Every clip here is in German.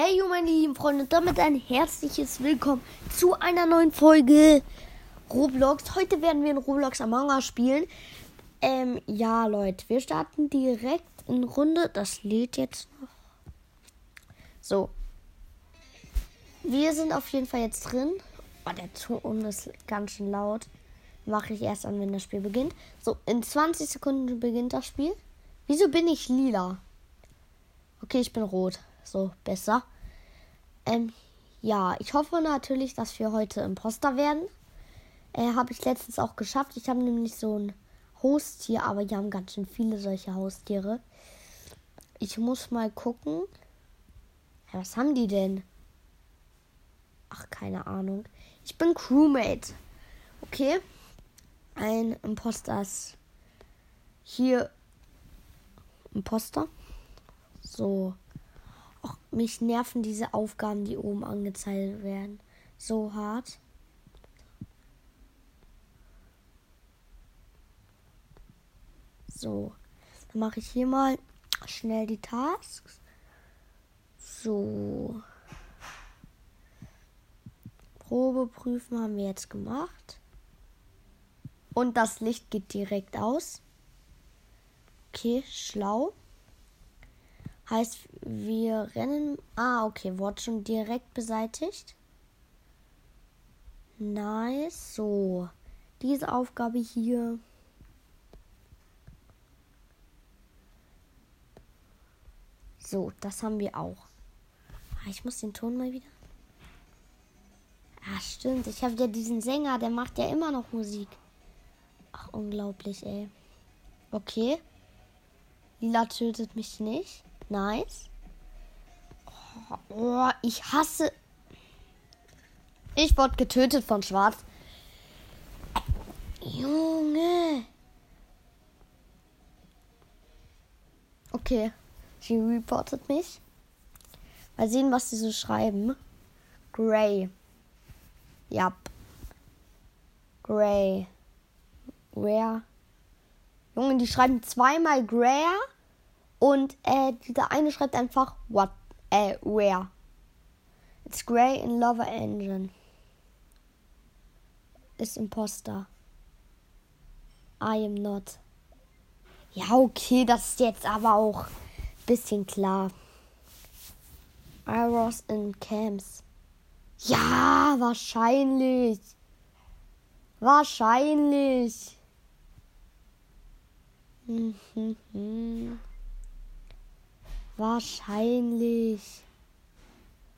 Hey, meine lieben Freunde, damit ein herzliches Willkommen zu einer neuen Folge Roblox. Heute werden wir in Roblox Among Us spielen. Ähm, ja, Leute, wir starten direkt in Runde. Das lädt jetzt noch. So. Wir sind auf jeden Fall jetzt drin. Oh, der Ton ist ganz schön laut. Mache ich erst an, wenn das Spiel beginnt. So, in 20 Sekunden beginnt das Spiel. Wieso bin ich lila? Okay, ich bin rot. So, besser. Ähm, ja, ich hoffe natürlich, dass wir heute Imposter werden. Äh, habe ich letztens auch geschafft. Ich habe nämlich so ein Haustier, aber die haben ganz schön viele solche Haustiere. Ich muss mal gucken. Ja, was haben die denn? Ach, keine Ahnung. Ich bin Crewmate. Okay. Ein Imposter ist hier. Imposter. So. Och, mich nerven diese Aufgaben, die oben angezeigt werden. So hart. So. Dann mache ich hier mal schnell die Tasks. So. Probe prüfen haben wir jetzt gemacht. Und das Licht geht direkt aus. Okay, schlau. Heißt, wir rennen. Ah, okay, wurde schon direkt beseitigt. Nice. So. Diese Aufgabe hier. So, das haben wir auch. Ah, ich muss den Ton mal wieder. Ah, stimmt. Ich habe ja diesen Sänger, der macht ja immer noch Musik. Ach, unglaublich, ey. Okay. Lila tötet mich nicht. Nice. Oh, oh, ich hasse. Ich wurde getötet von Schwarz. Junge. Okay. Sie reportet mich. Mal sehen, was sie so schreiben. Gray. Ja. Gray. Where? Junge, die schreiben zweimal Gray. Und äh, dieser eine schreibt einfach what, äh, where. It's Grey in Lover Engine. Ist Imposter. I am not. Ja, okay, das ist jetzt aber auch bisschen klar. I was in camps. Ja, wahrscheinlich. Wahrscheinlich. Hm, hm, hm. Wahrscheinlich.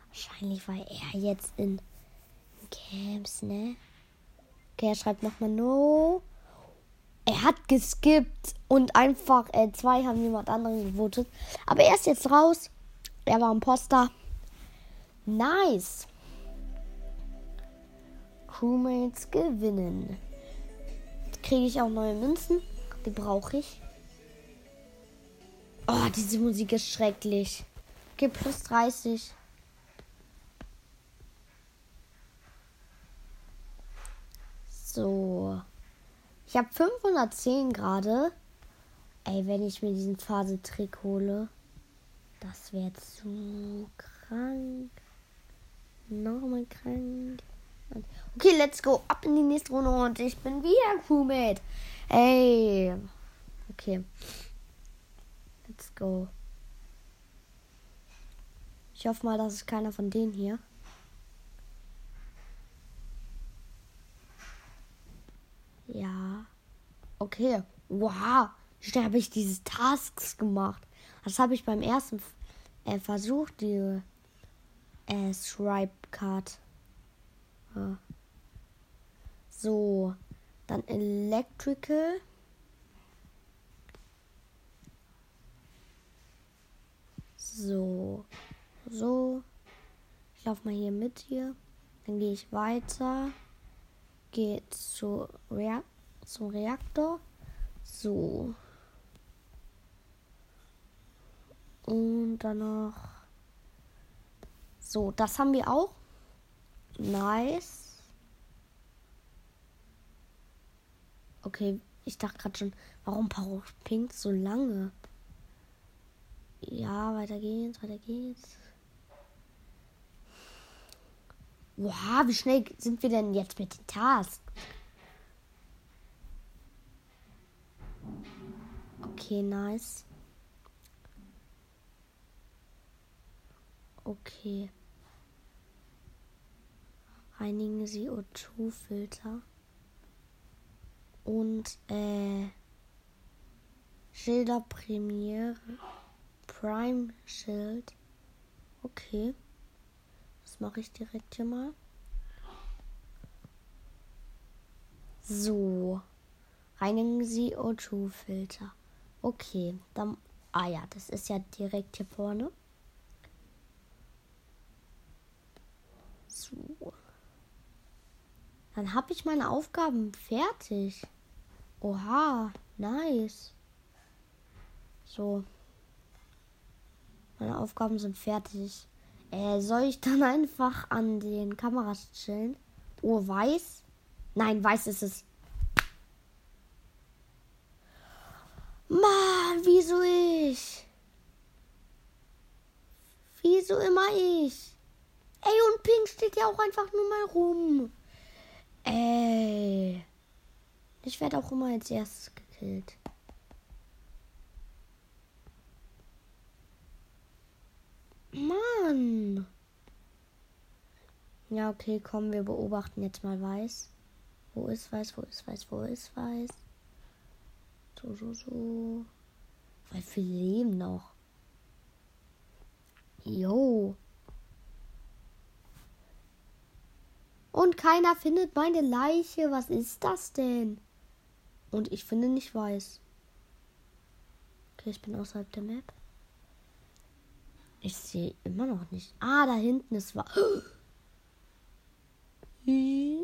Wahrscheinlich war er jetzt in Camps, ne? Okay, er schreibt nochmal No. Er hat geskippt und einfach äh, zwei haben jemand anderen gewotet. Aber er ist jetzt raus. Er war ein Poster. Nice. Crewmates gewinnen. Jetzt kriege ich auch neue Münzen. Die brauche ich. Oh, diese Musik ist schrecklich. Okay, plus 30. So. Ich habe 510 gerade. Ey, wenn ich mir diesen Phase-Trick hole, das wäre zu krank. Nochmal krank. Okay, let's go. Ab in die nächste Runde und ich bin wieder Crewmate. Ey. Okay. Let's go. Ich hoffe mal, das ist keiner von denen hier. Ja. Okay. Wow. Schnell habe ich diese Tasks gemacht. Das habe ich beim ersten äh, Versuch, die äh, Stripe Card. Ja. So. Dann Electrical. So. So. Ich laufe mal hier mit hier. Dann gehe ich weiter. Gehe zu Reak zum Reaktor. So. Und dann noch. So, das haben wir auch. Nice. Okay, ich dachte gerade schon, warum braucht Pink so lange? Ja, weiter geht's, weiter geht's. Wow, wie schnell sind wir denn jetzt mit den Tasks? Okay, nice. Okay. Reinigen Sie O2-Filter. Und, äh, Schilder Premiere. Prime Schild. Okay. Das mache ich direkt hier mal. So. Reinigen Sie O2-Filter. Okay, dann. Ah ja, das ist ja direkt hier vorne. So. Dann habe ich meine Aufgaben fertig. Oha, nice. So. Meine Aufgaben sind fertig. Äh, soll ich dann einfach an den Kameras chillen? Oh, weiß? Nein, weiß ist es. Mann, wieso ich? Wieso immer ich? Ey, und Pink steht ja auch einfach nur mal rum. Ey. Ich werde auch immer als erstes gekillt. Mann. Ja, okay, komm, wir beobachten jetzt mal Weiß. Wo ist Weiß, wo ist Weiß, wo ist Weiß? So, so, so. Weil viel leben noch. Jo. Und keiner findet meine Leiche. Was ist das denn? Und ich finde nicht weiß. Okay, ich bin außerhalb der Map. Ich sehe immer noch nicht. Ah, da hinten ist was.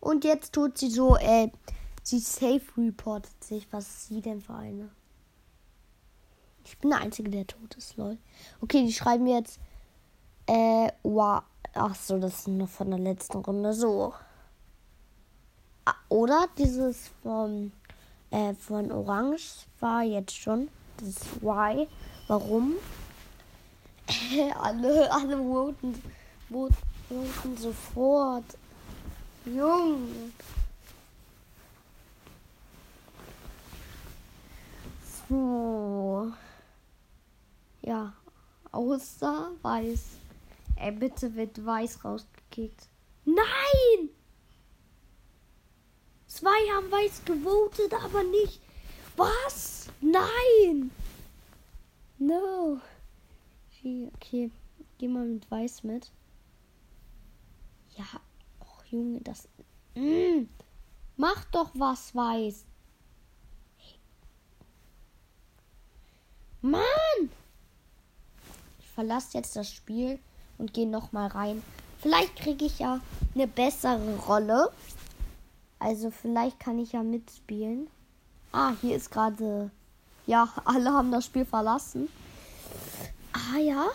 Und jetzt tut sie so, äh, Sie safe reportet sich. Was ist sie denn für eine? Ich bin der Einzige, der tot ist, lol. Okay, die schreiben jetzt. Äh, wow. Ach so, das ist nur von der letzten Runde. So. Ah, oder dieses von, äh, von Orange war jetzt schon. Das ist Why. Warum? alle, alle voten, voten sofort. Junge. So. Ja, außer weiß. Ey, bitte wird weiß rausgekickt. Nein! Zwei haben weiß gewotet, aber nicht. Was? Nein! No. Okay, geh mal mit weiß mit. Ja, och Junge, das. Mm, mach doch was weiß. Mann! Ich verlasse jetzt das Spiel und gehe noch mal rein. Vielleicht kriege ich ja eine bessere Rolle. Also vielleicht kann ich ja mitspielen. Ah, hier ist gerade... Ja, alle haben das Spiel verlassen. Ja.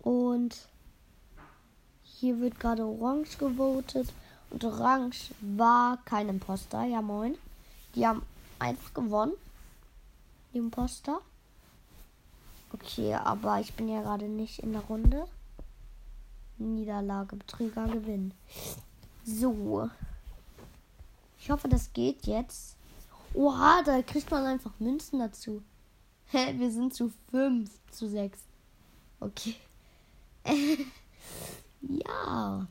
Und hier wird gerade Orange gewotet. Und Orange war kein Imposter. Ja, moin. Die haben einfach gewonnen. Imposter. Okay, aber ich bin ja gerade nicht in der Runde. Niederlage, Betrüger gewinnen. So. Ich hoffe, das geht jetzt. Oha, da kriegt man einfach Münzen dazu. Hä, wir sind zu 5 zu 6. Okay. ja.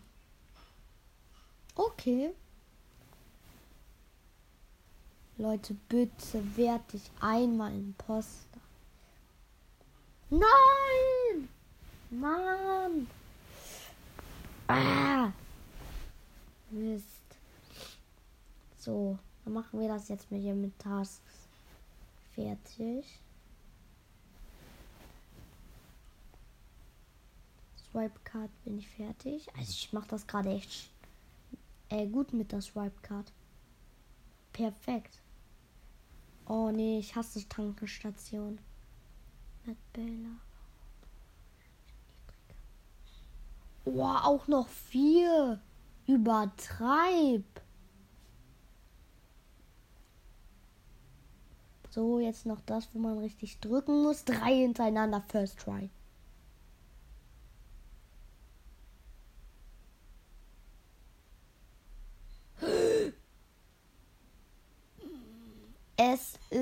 Okay. Leute, bitte werd ich einmal Imposter. Nein! Mann! Ah! Mist. So, dann machen wir das jetzt mit hier mit Tasks fertig. Swipe Card bin ich fertig. Also ich mache das gerade echt äh, gut mit der Swipe Card. Perfekt. Oh nee, ich hasse Tankenstation. Mit Bella. Oh, auch noch vier. Übertreib. So, jetzt noch das, wo man richtig drücken muss. Drei hintereinander, First Try.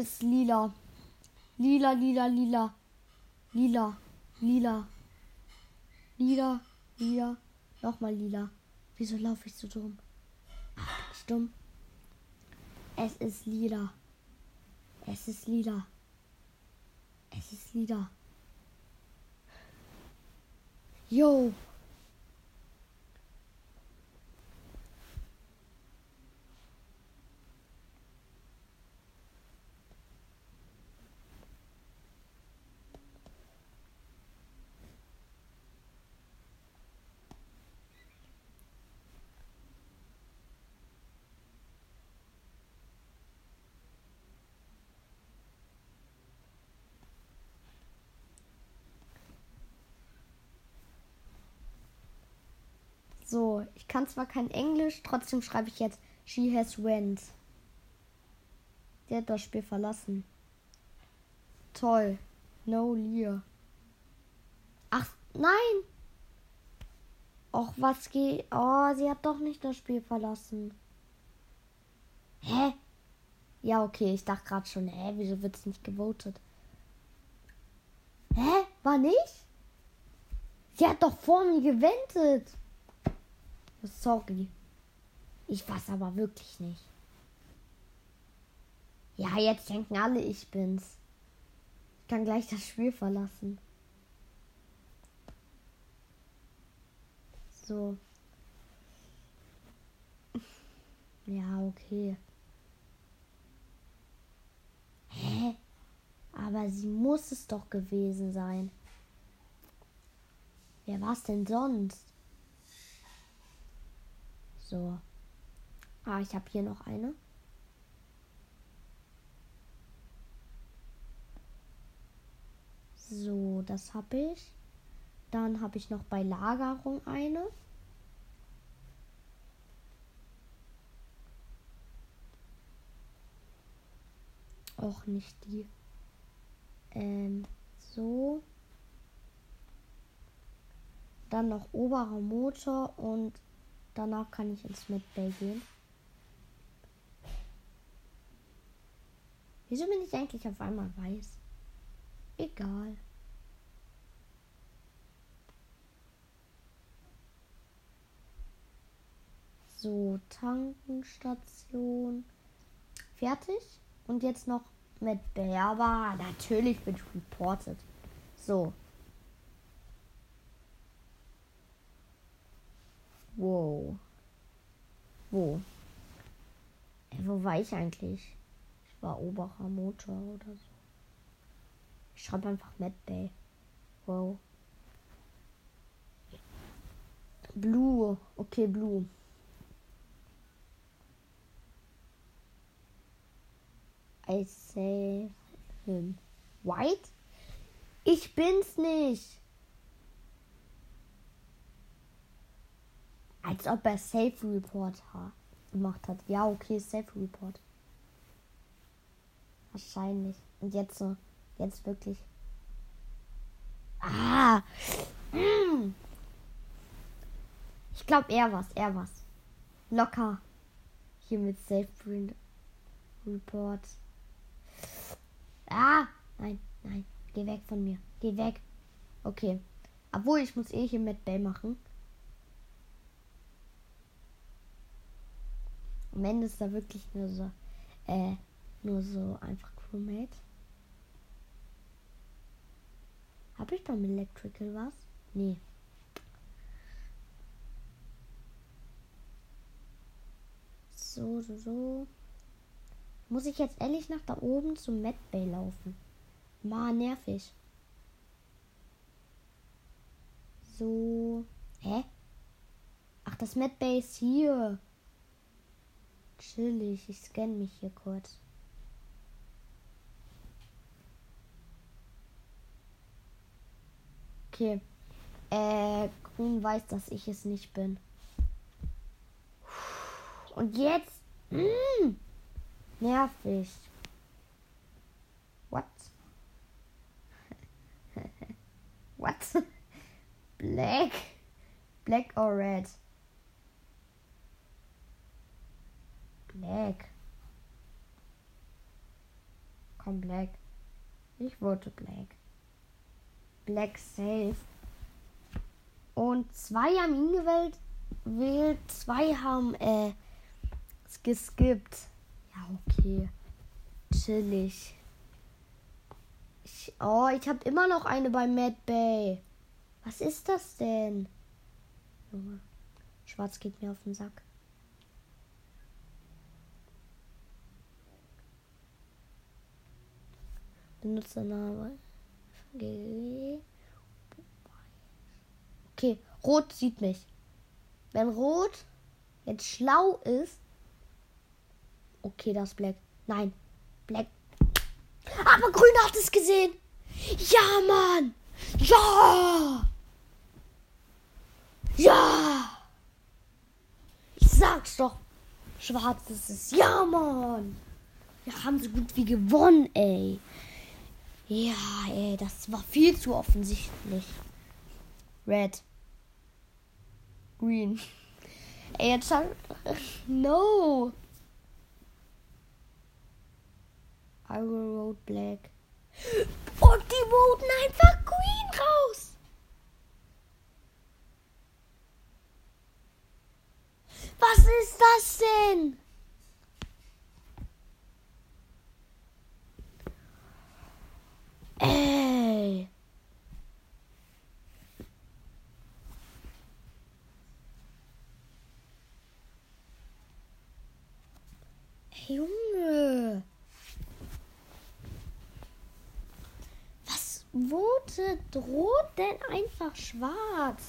Ist lila. Lila, lila, lila. Lila, lila. Lila, lila. Nochmal lila. Wieso laufe ich so dumm? Dumm? Es ist lila. Es ist lila. Es ist lila. Yo. So, ich kann zwar kein Englisch, trotzdem schreibe ich jetzt She has went. Der hat das Spiel verlassen. Toll. No Lear. Ach, nein! Och, was geht? Oh, sie hat doch nicht das Spiel verlassen. Hä? Ja, okay, ich dachte gerade schon, hä, wieso wird es nicht gewotet? Hä? War nicht? Sie hat doch vor mir gewendet. Sorry. Ich weiß aber wirklich nicht. Ja, jetzt denken alle, ich bin's. Ich kann gleich das Spiel verlassen. So. Ja, okay. Hä? Aber sie muss es doch gewesen sein. Wer war's denn sonst? So. Ah, ich habe hier noch eine. So, das habe ich. Dann habe ich noch bei Lagerung eine. Auch nicht die. Ähm, so. Dann noch oberer Motor und Danach kann ich ins Medbay gehen. Wieso bin ich eigentlich auf einmal weiß? Egal. So, Tankenstation. Fertig. Und jetzt noch mit Aber natürlich wird reported. So, Wow. Wo? Äh, wo war ich eigentlich? Ich war oberer Motor oder so. Ich schreibe einfach Mad Bay. Wow. Blue. Okay, Blue. I say him. White? Ich bin's nicht. Als ob er Safe Report gemacht hat. Ja, okay, Safe Report. Wahrscheinlich. Und jetzt so. Jetzt wirklich. Ah! Ich glaube, er was, er was. Locker. Hier mit Safe Report. Ah! Nein, nein. Geh weg von mir. Geh weg. Okay. Obwohl, ich muss eh hier mit Bay machen. Am Ende ist da wirklich nur so, äh, nur so einfach Crewmate. Habe ich beim Electrical was? Nee. So, so, so. Muss ich jetzt ehrlich nach da oben zum Medbay laufen? Ma, nervig. So. Hä? Ach, das Medbay ist hier. Chillig, ich scanne mich hier kurz. Okay. Äh, Grün weiß, dass ich es nicht bin. Und jetzt? Mm, nervig. What? What? Black? Black or red? Black. Komm, Black. Ich vote Black. Black safe. Und zwei haben ihn gewählt. Wählt, zwei haben äh, geskippt. Ja, okay. Chillig. Ich, oh, ich habe immer noch eine bei Mad Bay. Was ist das denn? Junge. Schwarz geht mir auf den Sack. Benutzername. Okay, Rot sieht mich. Wenn Rot jetzt schlau ist. Okay, das Black. Nein, Black. Aber Grün hat es gesehen. Ja, Mann. Ja. Ja. Ich sag's doch. Schwarz ist es. Ja, Mann. Wir haben so gut wie gewonnen, ey. Ja, ey, das war viel zu offensichtlich. Red. Green. Ey, jetzt hat. No. I will vote black. Und die voten einfach Green raus. Was ist das denn? Ey. Junge. Was wurde droht denn einfach schwarz?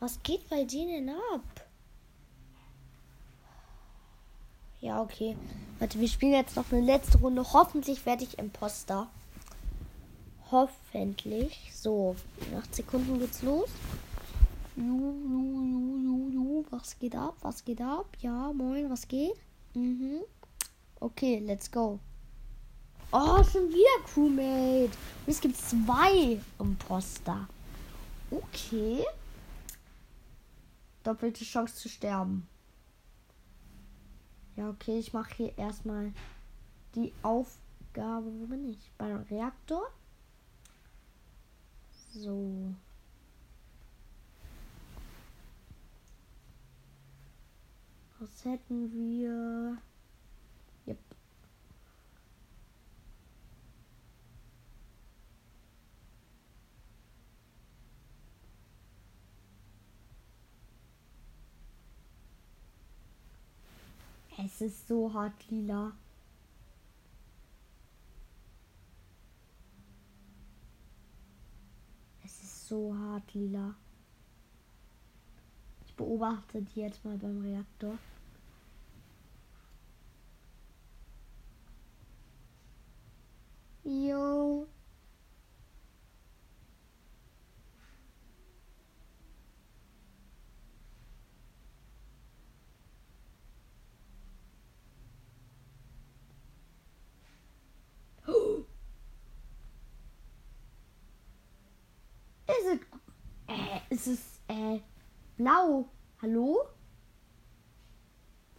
Was geht bei denen ab? Ja, okay. Warte, wir spielen jetzt noch eine letzte Runde. Hoffentlich werde ich Imposter. Hoffentlich. So, in 8 Sekunden geht's los. Ju, ju, ju, ju, ju. Was geht ab? Was geht ab? Ja, moin, was geht? Mhm. Okay, let's go. Oh, schon wieder Crewmate. Und es gibt zwei Imposter. Okay. Doppelte Chance zu sterben. Ja, okay, ich mache hier erstmal die Aufgabe. Wo bin ich? Beim Reaktor. So. Was hätten wir? Yep. Es ist so hart lila. Es ist so hart lila. Ich beobachte die jetzt mal beim Reaktor. Jo. Ist es, äh, ist es, äh, blau? Hallo?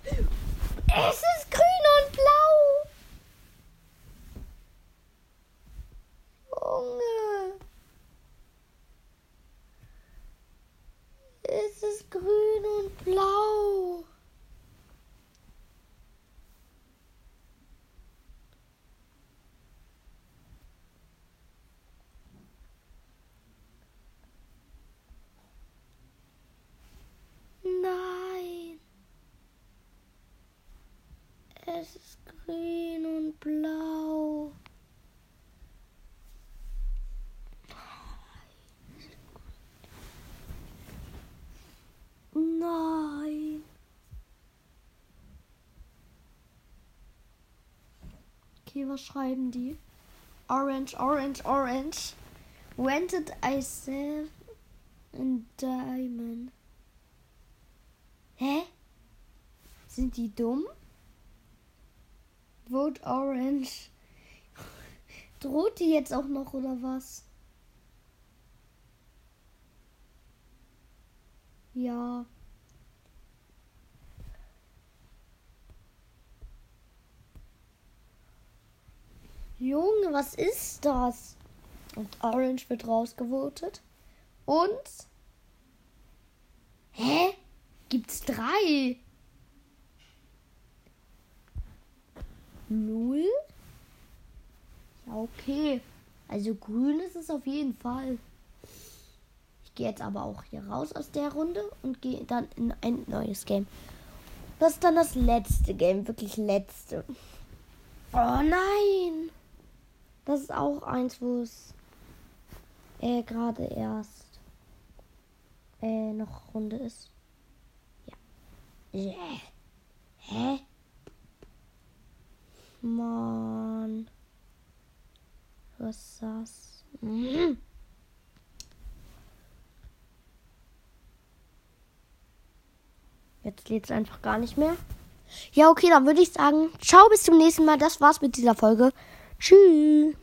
Es ist grün und blau. Junge. Es ist grün und blau. Nein. Es ist grün und blau. Nein. Okay, was schreiben die? Orange, orange, orange. When did I sell in diamond? Hä? Sind die dumm? Vote Orange. Droht die jetzt auch noch oder was? Ja. Junge, was ist das? Und Orange wird rausgevotet. Und? Hä? Gibt's drei? Null? Ja, okay. Also grün ist es auf jeden Fall. Ich gehe jetzt aber auch hier raus aus der Runde und gehe dann in ein neues Game. Das ist dann das letzte Game, wirklich letzte. Oh nein! Das ist auch eins, wo es äh, gerade erst äh, noch Runde ist. Ja. Yeah. Hä? Mann. Was ist das? Mhm. Jetzt lädt es einfach gar nicht mehr. Ja, okay, dann würde ich sagen, ciao, bis zum nächsten Mal. Das war's mit dieser Folge. Tschüss.